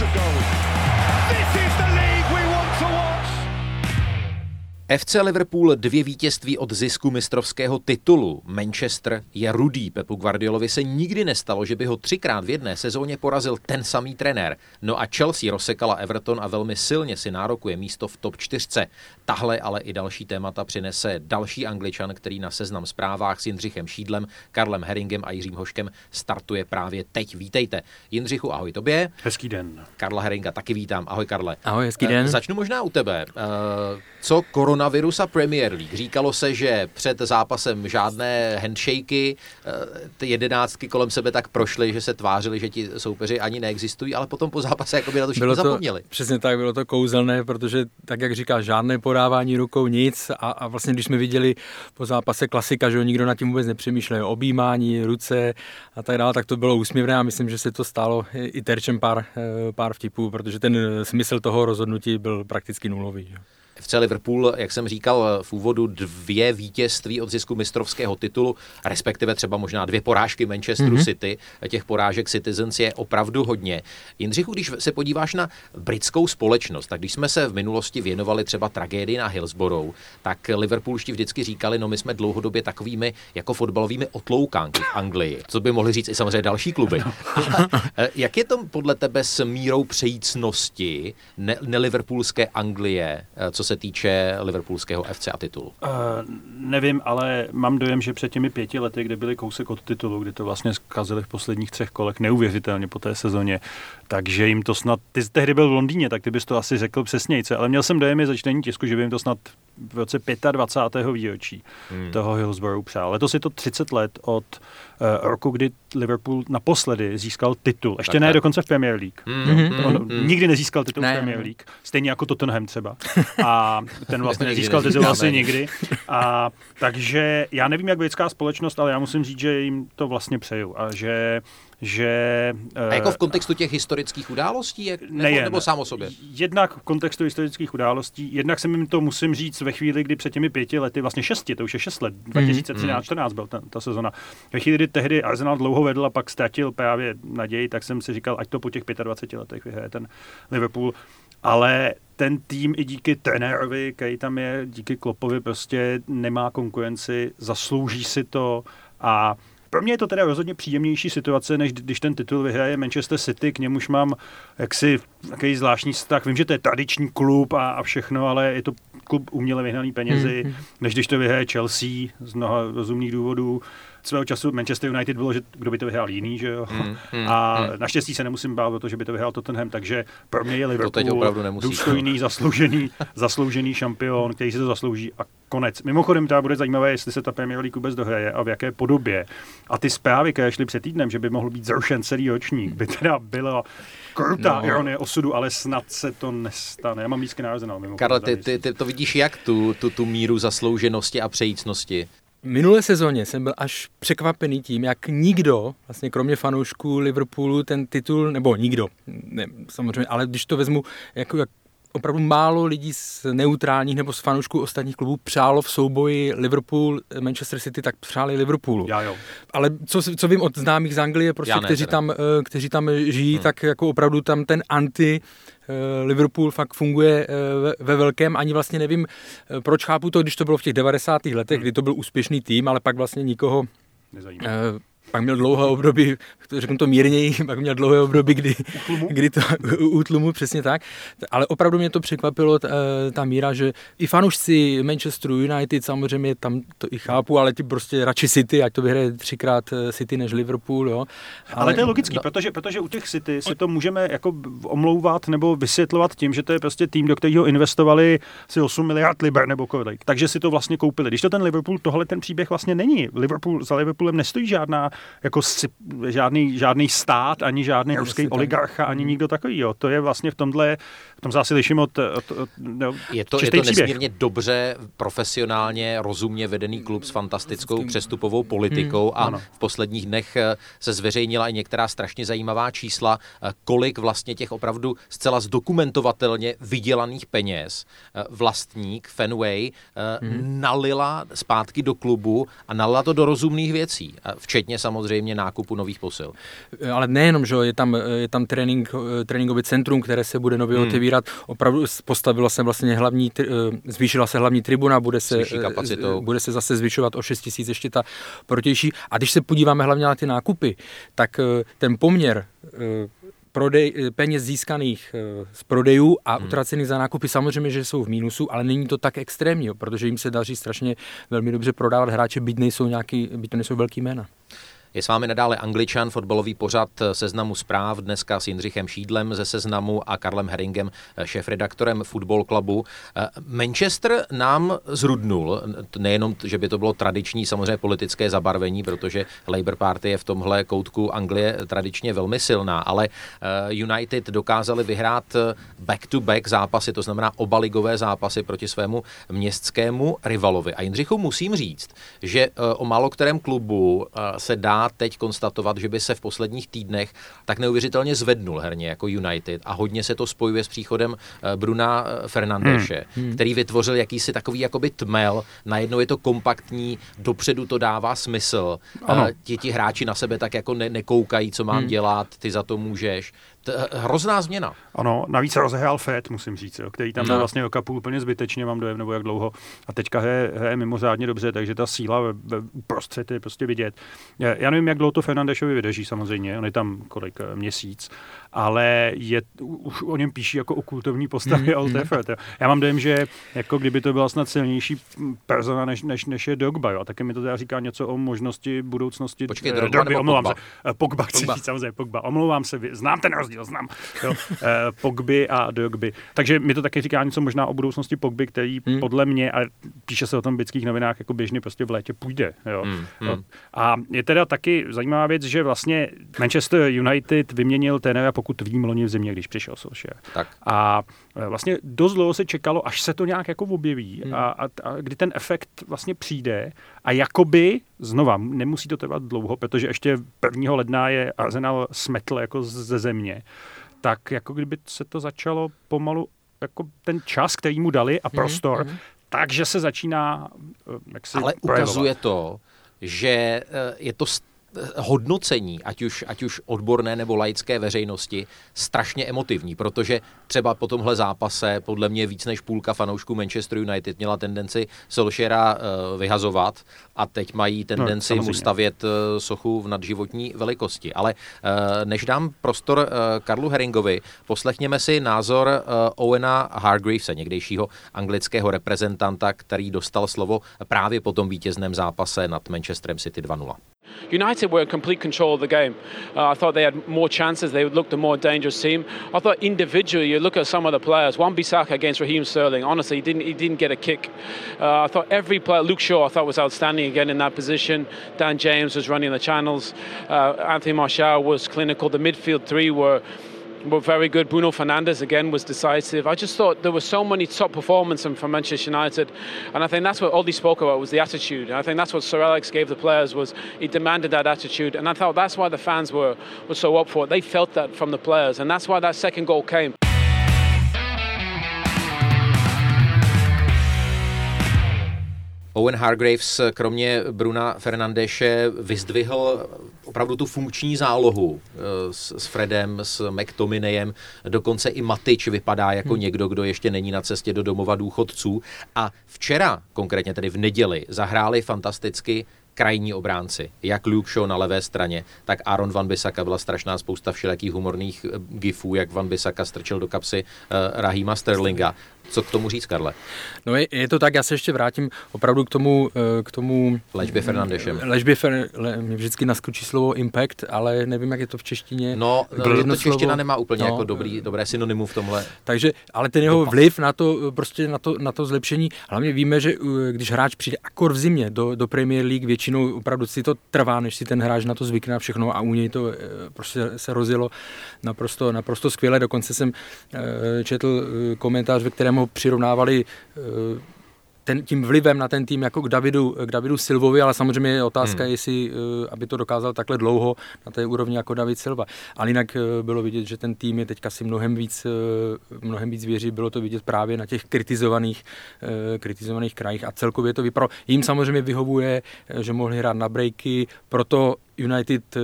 What a FC Liverpool dvě vítězství od zisku mistrovského titulu. Manchester je rudý. Pepu Guardiolovi se nikdy nestalo, že by ho třikrát v jedné sezóně porazil ten samý trenér. No a Chelsea rozsekala Everton a velmi silně si nárokuje místo v top 4. Tahle ale i další témata přinese další angličan, který na seznam zprávách s Jindřichem Šídlem, Karlem Heringem a Jiřím Hoškem startuje právě teď. Vítejte. Jindřichu, ahoj tobě. Hezký den. Karla Heringa taky vítám. Ahoj Karle. Ahoj, hezký den. Začnu možná u tebe. Co koronavirus a Premier League? Říkalo se, že před zápasem žádné handshakey, ty jedenáctky kolem sebe tak prošly, že se tvářili, že ti soupeři ani neexistují, ale potom po zápase jako by na to všichni bylo to, zapomněli. Přesně tak, bylo to kouzelné, protože tak, jak říká, žádné podávání rukou, nic a, a vlastně, když jsme viděli po zápase klasika, že nikdo nad tím vůbec nepřemýšlel, objímání, ruce a tak dále, tak to bylo úsměvné a myslím, že se to stálo i terčem pár, pár vtipů, protože ten smysl toho rozhodnutí byl prakticky nulový. Že? FC Liverpool, jak jsem říkal v úvodu, dvě vítězství od zisku mistrovského titulu, respektive třeba možná dvě porážky Manchesteru mm-hmm. City. Těch porážek Citizens je opravdu hodně. Jindřichu, když se podíváš na britskou společnost, tak když jsme se v minulosti věnovali třeba tragédii na Hillsborough, tak Liverpoolští vždycky říkali, no my jsme dlouhodobě takovými jako fotbalovými otloukánky v Anglii, co by mohli říct i samozřejmě další kluby. jak je to podle tebe s mírou přejícnosti ne- neliverpoolské Anglie, co se týče liverpoolského FC a titulu? Uh, nevím, ale mám dojem, že před těmi pěti lety, kdy byli kousek od titulu, kdy to vlastně zkazili v posledních třech kolech neuvěřitelně po té sezóně, takže jim to snad, ty tehdy byl v Londýně, tak ty bys to asi řekl přesnějce, ale měl jsem dojem ze čtení tisku, že by jim to snad v roce 25. výročí hmm. toho Hillsborough přál. Letos je to 30 let od uh, roku, kdy Liverpool naposledy získal titul. Ještě tak, ne tak. dokonce v Premier League. Hmm. Hmm. On hmm. nikdy nezískal titul ne. v Premier League. Stejně jako Tottenham třeba. A ten vlastně nezískal titul asi nikdy. A takže já nevím, jak britská společnost, ale já musím říct, že jim to vlastně přeju. A že že... A jako v kontextu těch historických událostí? Jak, nebo, nejen, nebo sám o sobě? Jednak v kontextu historických událostí, jednak jsem jim to musím říct ve chvíli, kdy před těmi pěti lety, vlastně šesti, to už je šest let, 2013-14 mm. byl ta, ta sezona. Ve chvíli, kdy tehdy Arsenal dlouho vedl a pak ztratil právě naději, tak jsem si říkal, ať to po těch 25 letech vyhraje ten Liverpool. Ale ten tým i díky trenérovi, který tam je, díky Klopovi prostě nemá konkurenci, zaslouží si to a pro mě je to teda rozhodně příjemnější situace, než když ten titul vyhraje Manchester City, k němuž mám jaksi takový zvláštní vztah. Vím, že to je tradiční klub a, a všechno, ale je to klub uměle vyhnaný penězi, mm-hmm. než když to vyhraje Chelsea z mnoha rozumných důvodů svého času Manchester United bylo, že kdo by to vyhrál jiný, že jo. Mm, mm, a mm. naštěstí se nemusím bát o to, že by to vyhrál Tottenham, takže pro mě je Liverpool důstojný, zasloužený, zasloužený šampion, který si to zaslouží a konec. Mimochodem, to bude zajímavé, jestli se ta Premier League vůbec dohraje a v jaké podobě. A ty zprávy, které šly před týdnem, že by mohl být zrušen celý ročník, by teda byla krutá no. ironie osudu, ale snad se to nestane. Já mám blízké na Karle, ty, ty, ty, to vidíš jak tu, tu, tu míru zaslouženosti a přejícnosti? Minulé sezóně jsem byl až překvapený tím, jak nikdo, vlastně kromě fanoušků Liverpoolu, ten titul, nebo nikdo, ne, samozřejmě, ale když to vezmu, jako, jak opravdu málo lidí z neutrálních nebo z fanoušků ostatních klubů přálo v souboji Liverpool, Manchester City, tak přáli Liverpoolu. Já jo. Ale co, co vím od známých z Anglie, prostě, ne, kteří, tam, eh, kteří tam žijí, hmm. tak jako opravdu tam ten anti eh, Liverpool fakt funguje eh, ve, ve velkém, ani vlastně nevím, proč chápu to, když to bylo v těch 90. letech, hmm. kdy to byl úspěšný tým, ale pak vlastně nikoho Nezajímá pak měl dlouhé období, řeknu to mírněji, pak měl dlouhé období, kdy, kdy to útlumu, přesně tak. Ale opravdu mě to překvapilo, ta, ta míra, že i fanoušci Manchesteru United samozřejmě tam to i chápu, ale ti prostě radši City, ať to vyhraje třikrát eh, City než Liverpool. Jo. Ale, ale to je logický, no, protože, protože u těch City si to můžeme jako omlouvat nebo vysvětlovat tím, že to je prostě tým, do kterého investovali si 8 miliard liber nebo kolik. Takže si to vlastně koupili. Když to ten Liverpool, tohle ten příběh vlastně není. Liverpool, za Liverpoolem nestojí žádná jako si, žádný, žádný stát, ani žádný ruský oligarcha, ani nikdo takový. Jo. To je vlastně v tomhle, v tom zase liším od, od, od no, Je to, je to nesmírně dobře, profesionálně, rozumně vedený klub s fantastickou přestupovou politikou hmm, a ano. v posledních dnech eh, se zveřejnila i některá strašně zajímavá čísla, eh, kolik vlastně těch opravdu zcela zdokumentovatelně vydělaných peněz eh, vlastník Fenway hmm. nalila zpátky do klubu a nalila to do rozumných věcí, včetně samozřejmě samozřejmě nákupu nových posil. Ale nejenom, že je tam, je tam trénink, tréninkový centrum, které se bude nově hmm. otevírat. Opravdu postavilo se vlastně hlavní, zvýšila se hlavní tribuna, bude se, bude se zase zvyšovat o 6 tisíc ještě ta protější. A když se podíváme hlavně na ty nákupy, tak ten poměr prodej, eh, peněz získaných eh, z prodejů a hmm. utracených za nákupy samozřejmě, že jsou v mínusu, ale není to tak extrémní, protože jim se daří strašně velmi dobře prodávat hráče, byť nejsou nějaký, byť to nejsou velký jména. Je s vámi nadále Angličan, fotbalový pořad seznamu zpráv, dneska s Jindřichem Šídlem ze seznamu a Karlem Heringem, šéf-redaktorem Football Clubu. Manchester nám zrudnul, nejenom, že by to bylo tradiční samozřejmě politické zabarvení, protože Labour Party je v tomhle koutku Anglie tradičně velmi silná, ale eh, United dokázali vyhrát back-to-back zápasy, to znamená oba ligové zápasy proti svému městskému rivalovi. A Jindřichu musím říct, že eh, o málo kterém klubu eh, se dá teď konstatovat, že by se v posledních týdnech tak neuvěřitelně zvednul herně jako United a hodně se to spojuje s příchodem eh, Bruna eh, Fernandeše, hmm. hmm. který vytvořil jakýsi takový jakoby tmel, najednou je to kompaktní, dopředu to dává smysl, ano. ti, ti hráči na sebe tak jako ne, nekoukají, co mám hmm. dělat, ty za to můžeš. T- hrozná změna. Ano, navíc rozehrál Fed, musím říct, jo, který tam no. vlastně o kapu úplně zbytečně, mám dojem, nebo jak dlouho. A teďka je, je mimořádně dobře, takže ta síla ve, ve uprostřed je prostě vidět. Já nevím, jak dlouho to Fernandešovi vydrží samozřejmě, on je tam kolik, eh, měsíc, ale je, už o něm píší jako o kultovní postavě mm, Old Trafford. Mm. Já mám dojem, že jako kdyby to byla snad silnější persona, než, než, než je Dogba. Jo. Taky mi to teda říká něco o možnosti budoucnosti. Počkej, Drogba Drogby, omlouvám Pogba? se. Pogba chci Pogba. říct, samozřejmě Pogba. Omlouvám se, znám ten rozdíl, znám. Jo. Pogby a Dogby. Takže mi to taky říká něco možná o budoucnosti Pogby, který mm. podle mě, a píše se o tom v britských novinách, jako běžně prostě v létě půjde. Jo. Mm. Jo. A je teda taky zajímavá věc, že vlastně Manchester United vyměnil trenéra pokud vím, loni v zimě, když přišel Solskjaer. Tak. A e, vlastně dost dlouho se čekalo, až se to nějak jako objeví hmm. a, a, a kdy ten efekt vlastně přijde a jakoby, znova, nemusí to trvat dlouho, protože ještě 1. ledna je Arsenal smetl jako ze země, tak jako kdyby se to začalo pomalu, jako ten čas, který mu dali a hmm, prostor, hmm. takže se začíná e, jak si Ale projevovat. ukazuje to, že e, je to hodnocení, ať už, ať už odborné nebo laické veřejnosti, strašně emotivní, protože třeba po tomhle zápase podle mě víc než půlka fanoušků Manchester United měla tendenci Solskjaera uh, vyhazovat a teď mají tendenci no, mu stavět uh, sochu v nadživotní velikosti. Ale uh, než dám prostor Karlu Herringovi, poslechněme si názor Owena Hargreavese, někdejšího anglického reprezentanta, který dostal slovo právě po tom vítězném zápase nad Manchesterem City 2-0. United were in complete control of the game. Uh, I thought they had more chances. They looked a more dangerous team. I thought individually, you look at some of the players. Wan Bissaka against Raheem Sterling. Honestly, he didn't he didn't get a kick. Uh, I thought every player. Luke Shaw, I thought was outstanding again in that position. Dan James was running the channels. Uh, Anthony Martial was clinical. The midfield three were were very good. Bruno Fernandes again was decisive. I just thought there were so many top performances from Manchester United, and I think that's what Aldi spoke about was the attitude. And I think that's what Sir Alex gave the players was he demanded that attitude, and I thought that's why the fans were were so up for it. They felt that from the players, and that's why that second goal came. Owen Hargraves kromě Bruna Fernandeše vyzdvihl opravdu tu funkční zálohu eh, s, s Fredem, s McTominayem, dokonce i Matič vypadá jako hmm. někdo, kdo ještě není na cestě do domova důchodců. A včera, konkrétně tedy v neděli, zahráli fantasticky krajní obránci, jak Luke Shaw na levé straně, tak Aaron Van Bissaka byla strašná spousta všelijakých humorných eh, gifů, jak Van Bissaka strčil do kapsy uh, Rahima Sterlinga. Co k tomu říct, Karle? No je, je to tak, já se ještě vrátím opravdu k tomu... Eh, k tomu Ležbě Fernandešem. Ležbě Fer, le, mě vždycky naskočí slovo impact, ale nevím, jak je to v češtině. No, to jedno to čeština slovo. nemá úplně no, jako dobrý, dobré synonymum v tomhle. Takže, ale ten jeho vliv na to, prostě na to, na to zlepšení, hlavně víme, že když hráč přijde akor v zimě do, do Premier League, většinou opravdu si to trvá, než si ten hráč na to zvykne a všechno a u něj to eh, prostě se rozjelo naprosto, naprosto skvěle. Dokonce jsem eh, četl komentář, ve kterém ho přirovnávali eh, ten, tím vlivem na ten tým jako k Davidu, k Davidu Silvovi, ale samozřejmě je otázka, hmm. jestli, eh, aby to dokázal takhle dlouho na té úrovni jako David Silva. Ale jinak eh, bylo vidět, že ten tým je teďka si mnohem víc, mnohem víc věří, bylo to vidět právě na těch kritizovaných, kritizovaných krajích a celkově to vypadalo. Jím samozřejmě vyhovuje, že mohli hrát na breaky, proto United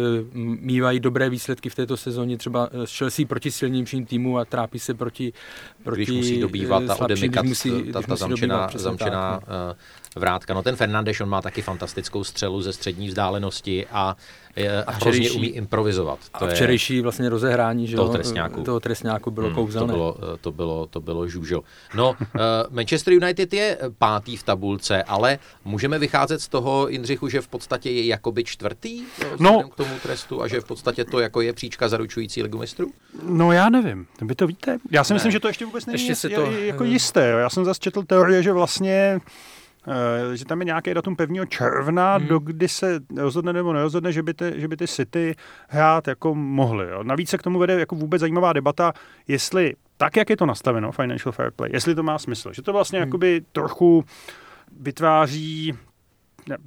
mývají dobré výsledky v této sezóně, třeba s Chelsea proti silnějším týmu a trápí se proti, proti Když musí dobývat a odemykat musí, ta, ta zamčená, zamčená tak, vrátka. No ten Fernandeš, on má taky fantastickou střelu ze střední vzdálenosti a, je, a hrozně umí improvizovat. To a včerejší je, vlastně rozehrání že toho trestňáku. toho trestňáku bylo hmm, kouzelné. To bylo, to bylo, to bylo žůžo. No, uh, Manchester United je pátý v tabulce, ale můžeme vycházet z toho, Jindřichu, že v podstatě je jakoby čtvrtý no, k tomu trestu a že v podstatě to jako je příčka zaručující ligu mistrů? No já nevím, vy to víte? Já si ne. myslím, že to ještě vůbec není ještě se to, jako jisté. Já jsem zase četl teorie, že vlastně že tam je nějaký datum pevního června, hmm. do kdy se rozhodne nebo nerozhodne, že by ty, že by ty City hrát jako mohly. Jo. Navíc se k tomu vede jako vůbec zajímavá debata, jestli tak, jak je to nastaveno, Financial Fair Play, jestli to má smysl. Že to vlastně hmm. jakoby trochu vytváří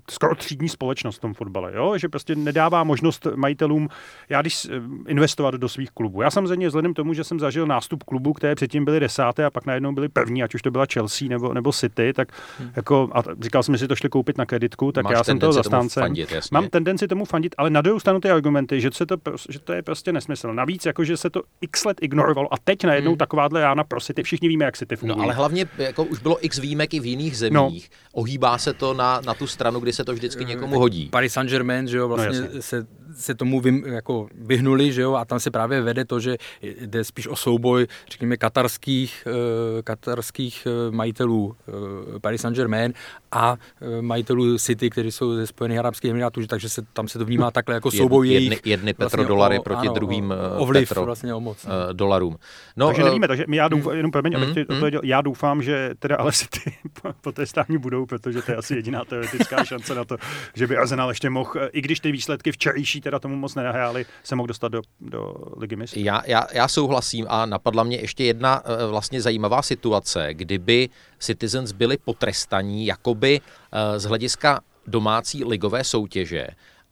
skoro třídní společnost v tom fotbale, jo? že prostě nedává možnost majitelům, já když eh, investovat do svých klubů. Já samozřejmě vzhledem tomu, že jsem zažil nástup klubu, které předtím byly desáté a pak najednou byly první, ať už to byla Chelsea nebo, nebo City, tak hmm. jako, a říkal jsem, že si to šli koupit na kreditku, tak Máš já jsem toho zastánce. Fandit, Mám tendenci tomu fandit, ale na druhou stranu ty argumenty, že, se to, že to je prostě nesmysl. Navíc, jako, že se to x let ignorovalo a teď najednou hmm. takováhle rána pro City, všichni víme, jak City fungují. No ale hlavně jako už bylo x výjimek i v jiných zemích. No. Ohýbá se to na, na tu stranu, kdy se to vždycky někomu hodí. Paris Saint-Germain, že jo, no, vlastně no, se, se tomu vym, jako vyhnuli, že jo, a tam se právě vede to, že jde spíš o souboj, řekněme, katarských, uh, katarských uh, majitelů uh, Paris Saint-Germain a majitelů City, kteří jsou ze Spojených Arabských Emirátů, takže se, tam se to vnímá takhle jako souboj jedny, jejich. Jedny petrodolary vlastně proti ano, druhým o, vliv, petro, vlastně o moc. Uh, dolarům. No, takže nevíme, takže já doufám, jenom promiň, mm, mm. já doufám, že teda ale City potrestáni budou, protože to je asi jediná teoretická šance na to, že by Arsenal ještě mohl, i když ty výsledky včerejší teda tomu moc nenahráli, se mohl dostat do, do ligy mistrů. Já, já, já souhlasím a napadla mě ještě jedna eh, vlastně zajímavá situace, kdyby Citizens byli potrestaní jakoby eh, z hlediska domácí ligové soutěže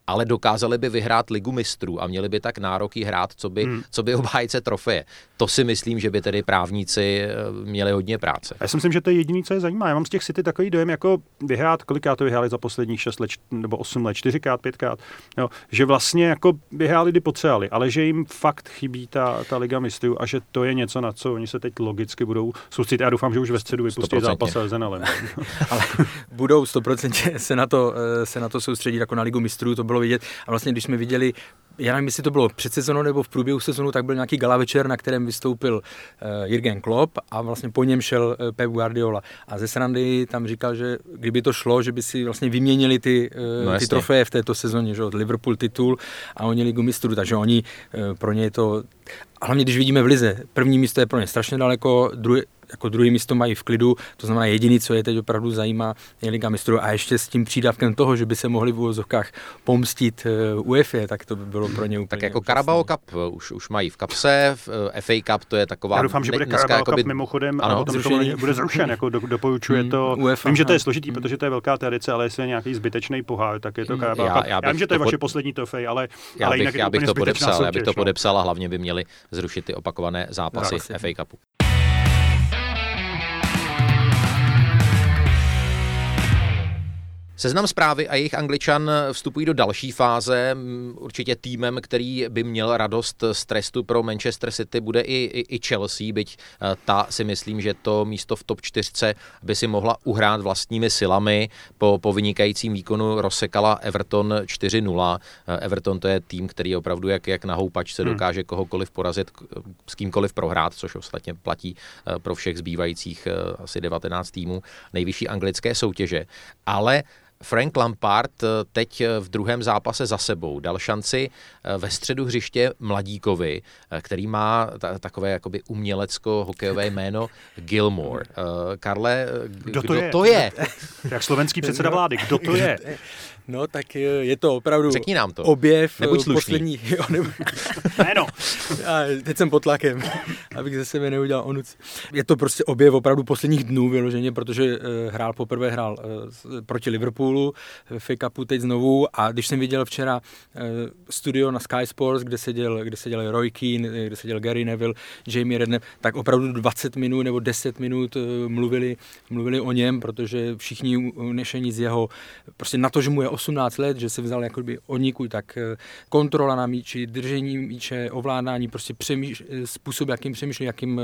ale dokázali by vyhrát ligu mistrů a měli by tak nároky hrát, co by, hmm. co by obhájce trofeje. To si myslím, že by tedy právníci eh, měli hodně práce. Já si myslím, že to je jediné, co je zajímá. Já mám z těch City takový dojem, jako vyhrát, kolikrát to vyhráli za posledních 6 let nebo 8 let, 4krát, 5krát, jo, že vlastně jako vyhráli, kdy potřebovali, ale že jim fakt chybí ta, ta liga mistrů a že to je něco, na co oni se teď logicky budou soustředit. Já doufám, že už ve středu vypustí zápas s Arsenalem. ale budou 100% se na to, eh, se na to soustředit jako na ligu mistrů, to bylo bylo vidět. A vlastně, když jsme viděli, já nevím, jestli to bylo před sezónou nebo v průběhu sezónu, tak byl nějaký gala večer, na kterém vystoupil uh, Jürgen Klopp a vlastně po něm šel uh, Pep Guardiola. A ze srandy tam říkal, že kdyby to šlo, že by si vlastně vyměnili ty, uh, no, ty trofeje v této sezóně, že od Liverpool titul a oni ligu mistrů, takže oni uh, pro ně je to a hlavně, když vidíme v Lize, první místo je pro ně strašně daleko, druhé, jako druhý místo mají v klidu, to znamená jediný, co je teď opravdu zajímá, je Liga mistrů a ještě s tím přídavkem toho, že by se mohli v úvozovkách pomstit uh, UEFA, tak to by bylo pro ně úplně Tak jako Carabao Cup uh, už, už mají v kapse, v, eh, FA Cup to je taková... Já doufám, že bude Carabao Cup mimochodem ano, a potom zrušený. bude zrušen, jako do, doporučuje hmm, to. UEFA, Vím, že to je složitý, hmm. protože to je velká tradice, ale jestli je nějaký zbytečný pohár, tak je to hmm. Carabao. Já, já, já vím, že to je vaše poslední trofej, ale, já bych, já bych to podepsal, já bych to no. podepsal a hlavně by měli zrušit ty opakované zápasy FA Cupu. Seznam zprávy a jejich angličan vstupují do další fáze. Určitě týmem, který by měl radost z trestu pro Manchester City, bude i, i, i Chelsea, byť eh, ta si myslím, že to místo v top 4 by si mohla uhrát vlastními silami. Po, po vynikajícím výkonu rozsekala Everton 4-0. Eh, Everton to je tým, který opravdu jak, jak na houpačce hmm. dokáže kohokoliv porazit, s kýmkoliv prohrát, což ostatně platí eh, pro všech zbývajících asi 19 týmů nejvyšší anglické soutěže. Ale Frank Lampard eh, teď eh, v druhém zápase za sebou dal šanci eh, ve středu hřiště mladíkovi, který má takové jakoby umělecko-hokejové jméno Gilmore. Karle, kdo, kdo to je? To je? Jak slovenský předseda vlády, kdo to je? No, tak je to opravdu Řekni nám to. objev Nebuď slušný. posledních... Jo, nebo... Jméno. teď jsem pod tlakem, abych ze sebe neudělal onuc. Je to prostě objev opravdu posledních dnů vyloženě, protože uh, hrál poprvé hrál proti Liverpoolu v FA Cupu teď znovu a když jsem viděl včera studio na Sky Sports, kde seděl, kde seděl Roy Keane, kde seděl Gary Neville, Jamie Redknapp, tak opravdu 20 minut nebo 10 minut mluvili, mluvili o něm, protože všichni unešení z jeho, prostě na to, že mu je 18 let, že se vzal jakoby od nikud, tak eh, kontrola na míči, držení míče, ovládání, prostě přemýš, způsob, jakým přemýšlí, jakým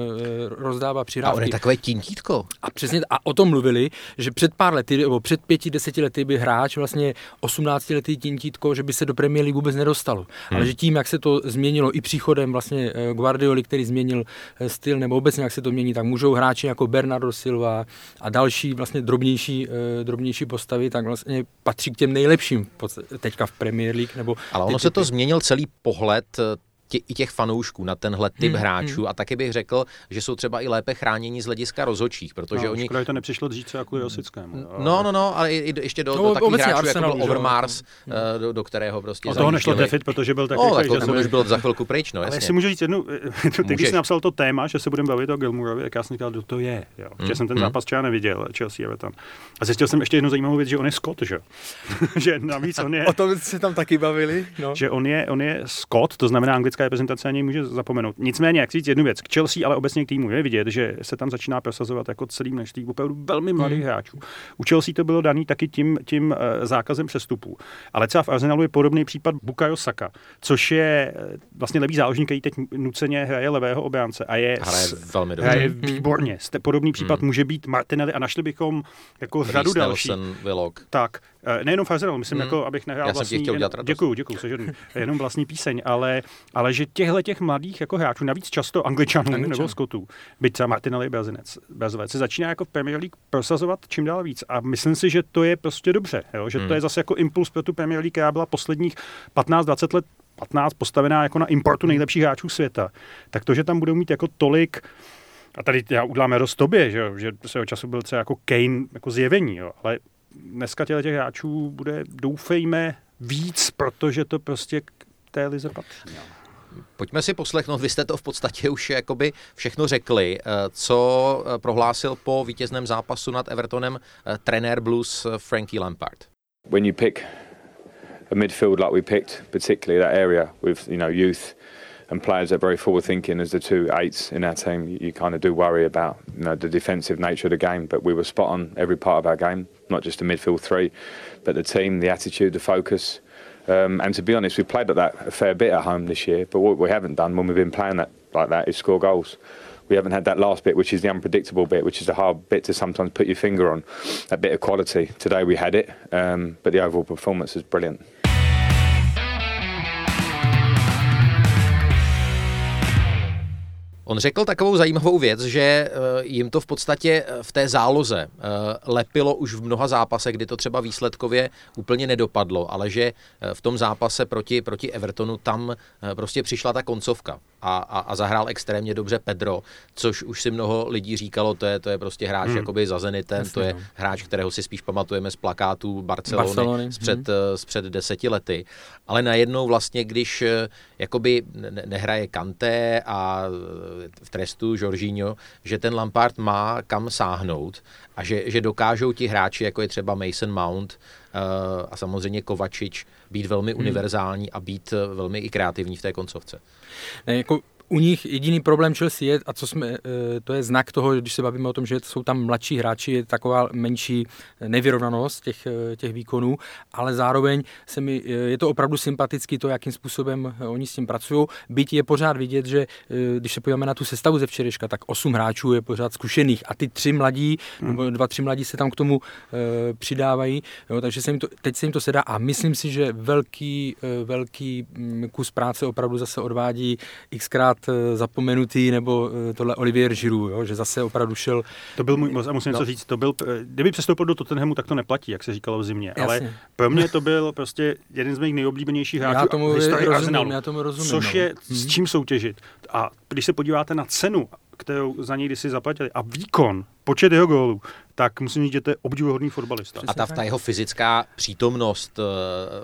rozdává přihrávky. A on je takové tintítko. A přesně, a o tom mluvili, že před pár lety, nebo před pěti, deseti lety by hráč vlastně 18 letý tintítko, že by se do Premier League vůbec nedostalo. Hmm. Ale že tím, jak se to změnilo i příchodem vlastně Guardioli, který změnil styl, nebo obecně jak se to mění, tak můžou hráči jako Bernardo Silva a další vlastně drobnější, drobnější postavy, tak vlastně patří k těm nejlepším teďka v Premier League. Nebo Ale ono se to změnil celý pohled tě, i těch fanoušků na tenhle typ hmm, hráčů hmm. a taky bych řekl, že jsou třeba i lépe chráněni z hlediska rozhodčích, protože no, oni... Škoda, to nepřišlo dřív třeba kvůli Osickému. No, no, no, ale i, ještě do, no, do takových hráčů, jako byl Overmars, no. do, do kterého prostě A toho nešlo trefit, protože byl takový, no, tak to už byl za chvilku pryč, no, jasně. Ale jestli můžu říct jednu, ty, když jsi napsal to téma, že se budeme bavit o Gilmurovi, tak já jsem říkal, kdo to je, jo. Hmm. Že jsem ten hmm. zápas třeba neviděl, Chelsea Everton. A zjistil jsem ještě jednu zajímavou věc, že on je Scott, že? že navíc on je... O tom se tam taky bavili. No. Že on je, on je Scott, to znamená anglická reprezentace, ani může zapomenout. Nicméně, jak říct jednu věc, k Chelsea, ale obecně k týmu je vidět, že se tam začíná prosazovat jako celý množství opravdu velmi mladých hmm. hráčů. U Chelsea to bylo daný taky tím, tím uh, zákazem přestupů. Ale třeba v Arsenalu je podobný případ Bukayo Saka, což je uh, vlastně levý záložník, který teď nuceně hraje levého obránce a je, hraje velmi dobře. Hraje výborně. Podobný případ hmm. může být Martinelli a našli bychom jako řadu dalších. Tak, Eh, nejenom Fazenal, myslím, hmm. jako, abych nehrál Já vlastní... chtěl děkuju, děkuju, děkuju, děkuju, seženu. jenom vlastní píseň, ale, ale že těchto těch mladých jako hráčů, navíc často angličanů Angličan. nebo skotů, byť třeba Martinelli Brazilec, Brazilec, se začíná jako Premier League prosazovat čím dál víc. A myslím si, že to je prostě dobře, jo? že hmm. to je zase jako impuls pro tu Premier League, která byla posledních 15-20 let 15 postavená jako na importu nejlepších hráčů světa. Tak to, že tam budou mít jako tolik a tady já uděláme roz tobě, že, že svého času byl třeba jako Kane jako zjevení, jo, ale dneska těch hráčů bude, doufejme, víc, protože to prostě k té lize patří. Pojďme si poslechnout, vy jste to v podstatě už jakoby všechno řekli, eh, co eh, prohlásil po vítězném zápasu nad Evertonem eh, trenér Blues Frankie Lampard. When you pick a midfield like we picked, particularly that area with you know youth and players that are very forward thinking as the two eights in our team, you kind of do worry about you know the defensive nature of the game. But we were spot on every part of our game, not just the midfield three, but the team, the attitude, the focus. Um, and to be honest, we played at that a fair bit at home this year. But what we haven't done when we've been playing that like that is score goals. We haven't had that last bit, which is the unpredictable bit, which is the hard bit to sometimes put your finger on. That bit of quality. Today we had it, um, but the overall performance is brilliant. On řekl takovou zajímavou věc, že eh, jim to v podstatě eh, v té záloze eh, lepilo už v mnoha zápasech, kdy to třeba výsledkově úplně nedopadlo, ale že v tom zápase proti, proti Evertonu tam prostě přišla ta koncovka a, a, a zahrál extrémně dobře Pedro, což už si mnoho lidí říkalo, to je, to je prostě hráč hmm. jakoby za Zenitem, Jasně, to je no. hráč, kterého si spíš pamatujeme z plakátů Barcelony, Barcelony. Zpřed, hmm. zpřed deseti lety. Ale najednou vlastně, když jakoby nehraje Kanté a v trestu Jorginho, že ten Lampard má kam sáhnout a že, že dokážou ti hráči, jako je třeba Mason Mount a samozřejmě Kovačič, být velmi hmm. univerzální a být eh, velmi i kreativní v té koncovce. Ne, jako u nich jediný problém Chelsea je, a co jsme, eh, to je znak toho, když se bavíme o tom, že jsou tam mladší hráči, je taková menší nevyrovnanost těch, eh, těch výkonů, ale zároveň se mi, eh, je to opravdu sympatický to, jakým způsobem oni s tím pracují. Byť je pořád vidět, že když se podíváme na tu sestavu ze včerejška, tak osm hráčů je pořád zkušených a ty tři mladí, hmm. nebo dva, tři mladí se tam k tomu přidávají, jo, takže se jim to, teď se jim to sedá a myslím si, že velký, velký mm, kus práce opravdu zase odvádí xkrát Eh, zapomenutý, nebo eh, tohle Olivier Giroud, jo, že zase opravdu šel... To byl můj, musím no. něco říct, to byl, eh, kdyby přestoupil do Tottenhamu, tak to neplatí, jak se říkalo v zimě, Jasně. ale pro mě to byl prostě jeden z mých nejoblíbenějších hráčů já tomu rozumím, Arsenalu, já tomu rozumím, což no. je s mhm. čím soutěžit. A když se podíváte na cenu, kterou za něj kdysi zaplatili, a výkon, počet jeho gólů, tak musím říct, že to je obdivuhodný fotbalista. A ta, ta jeho fyzická přítomnost uh,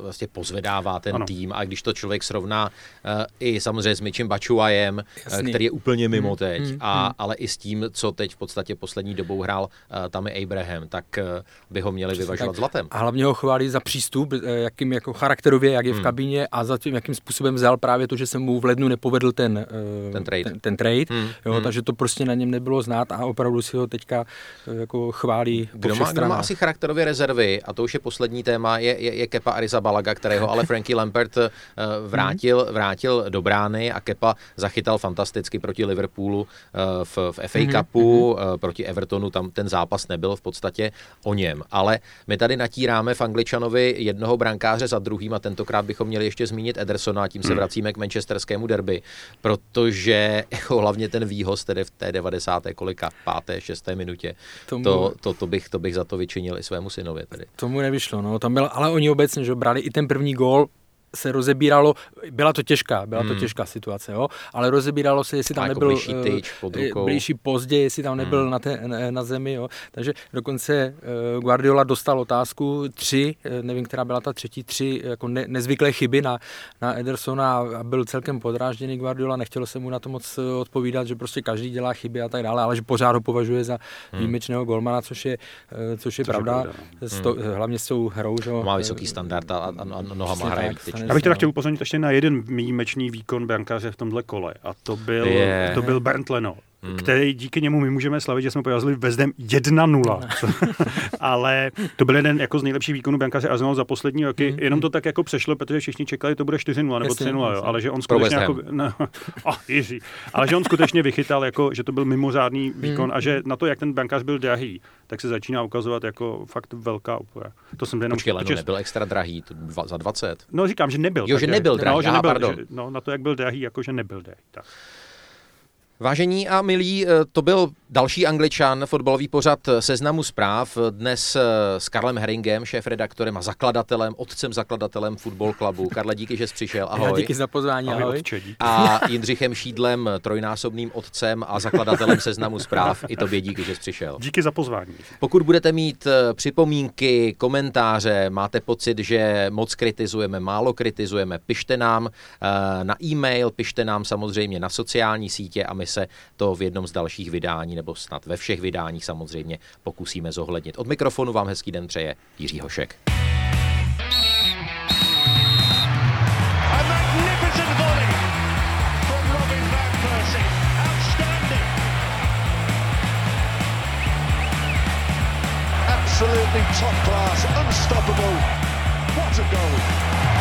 vlastně pozvedává ten ano. tým a když to člověk srovná uh, i samozřejmě s Mičem Bačuajem, uh, který je úplně mimo hmm. teď, hmm. A, hmm. ale i s tím, co teď v podstatě poslední dobou hrál uh, tam je Abraham, tak uh, by ho měli Přesně vyvažovat tak. zlatem. A hlavně ho chválí za přístup, jakým jako charakterově, jak je hmm. v kabině a za tím, jakým způsobem vzal právě to, že se mu v lednu nepovedl ten, uh, ten trade. Ten, ten trade hmm. Jo, hmm. Takže to prostě na něm nebylo znát a opravdu si ho teď teďka jako chválí kdo má, kdo má asi charakterové rezervy, a to už je poslední téma, je, je, je Kepa Arrizabalaga, kterého ale Frankie Lampert vrátil, vrátil do brány a Kepa zachytal fantasticky proti Liverpoolu v, v FA Cupu, proti Evertonu, tam ten zápas nebyl v podstatě o něm. Ale my tady natíráme v Angličanovi jednoho brankáře za druhým a tentokrát bychom měli ještě zmínit Edersona a tím se hmm. vracíme k manchesterskému derby, protože jako hlavně ten výhoz tedy v té 90. kolika, páté, šesté minutě, Tomu... to, to, to, bych, to bych za to vyčinil i svému synovi. Tedy. Tomu nevyšlo, no, tam byl, ale oni obecně, že brali i ten první gól, se rozebíralo, byla to těžká, byla to hmm. těžká situace, jo, ale rozebíralo se, jestli tam jako nebyl blížší, tyč pod eh, rukou. blížší pozdě, jestli tam nebyl hmm. na, té, na zemi, jo. takže dokonce uh, Guardiola dostal otázku tři, eh, nevím, která byla ta třetí, tři jako ne, nezvyklé chyby na, na Edersona a byl celkem podrážděný Guardiola, nechtělo se mu na to moc odpovídat, že prostě každý dělá chyby a tak dále, ale že pořád ho považuje za hmm. výjimečného golmana, což je, což je což pravda, je pravda. Sto, hmm. hlavně s tou hrou. Že, má vysoký standard a, a, a nohama hraje já bych teda chtěl upozornit ještě na jeden výjimečný výkon brankáře v tomhle kole a to byl, yeah. to byl Bernd Leno. Hmm. který díky němu my můžeme slavit, že jsme porazili Vezdem 1-0. Ale to byl jeden jako z nejlepších výkonů brankáře Arsenal za poslední roky. Hmm. Jenom to tak jako přešlo, protože všichni čekali, to bude 4-0 nebo 3-0, jo. ale že on skutečně jako, no, oh, Jiří, ale že on skutečně vychytal, jako, že to byl mimořádný výkon hmm. a že na to, jak ten brankář byl drahý, tak se začíná ukazovat jako fakt velká opora. To jsem jenom... Počkej, protože... nebyl extra drahý, to dva, za 20. No říkám, že nebyl. Jo, že nebyl drahý, no, že nebyl, Aha, že, no, na to, jak byl drahý, jako že nebyl drahý. Tak. Vážení a milí, eh, to byl další angličan, fotbalový pořad seznamu zpráv, dnes eh, s Karlem Heringem, šéf-redaktorem a zakladatelem, otcem zakladatelem Football Clubu. Karle, díky, že jsi přišel, ahoj. Já díky za pozvání, ahoj. ahoj. A Jindřichem Šídlem, trojnásobným otcem a zakladatelem seznamu zpráv, i tobě díky, že jsi přišel. Díky za pozvání. Pokud budete mít eh, připomínky, komentáře, máte pocit, že moc kritizujeme, málo kritizujeme, pište nám na e-mail, pište nám samozřejmě na sociální sítě a my se to v jednom z dalších vydání, nebo snad ve všech vydáních samozřejmě pokusíme zohlednit. Od mikrofonu vám hezký den přeje Jiří Hošek. absolutely top class, unstoppable. What a goal!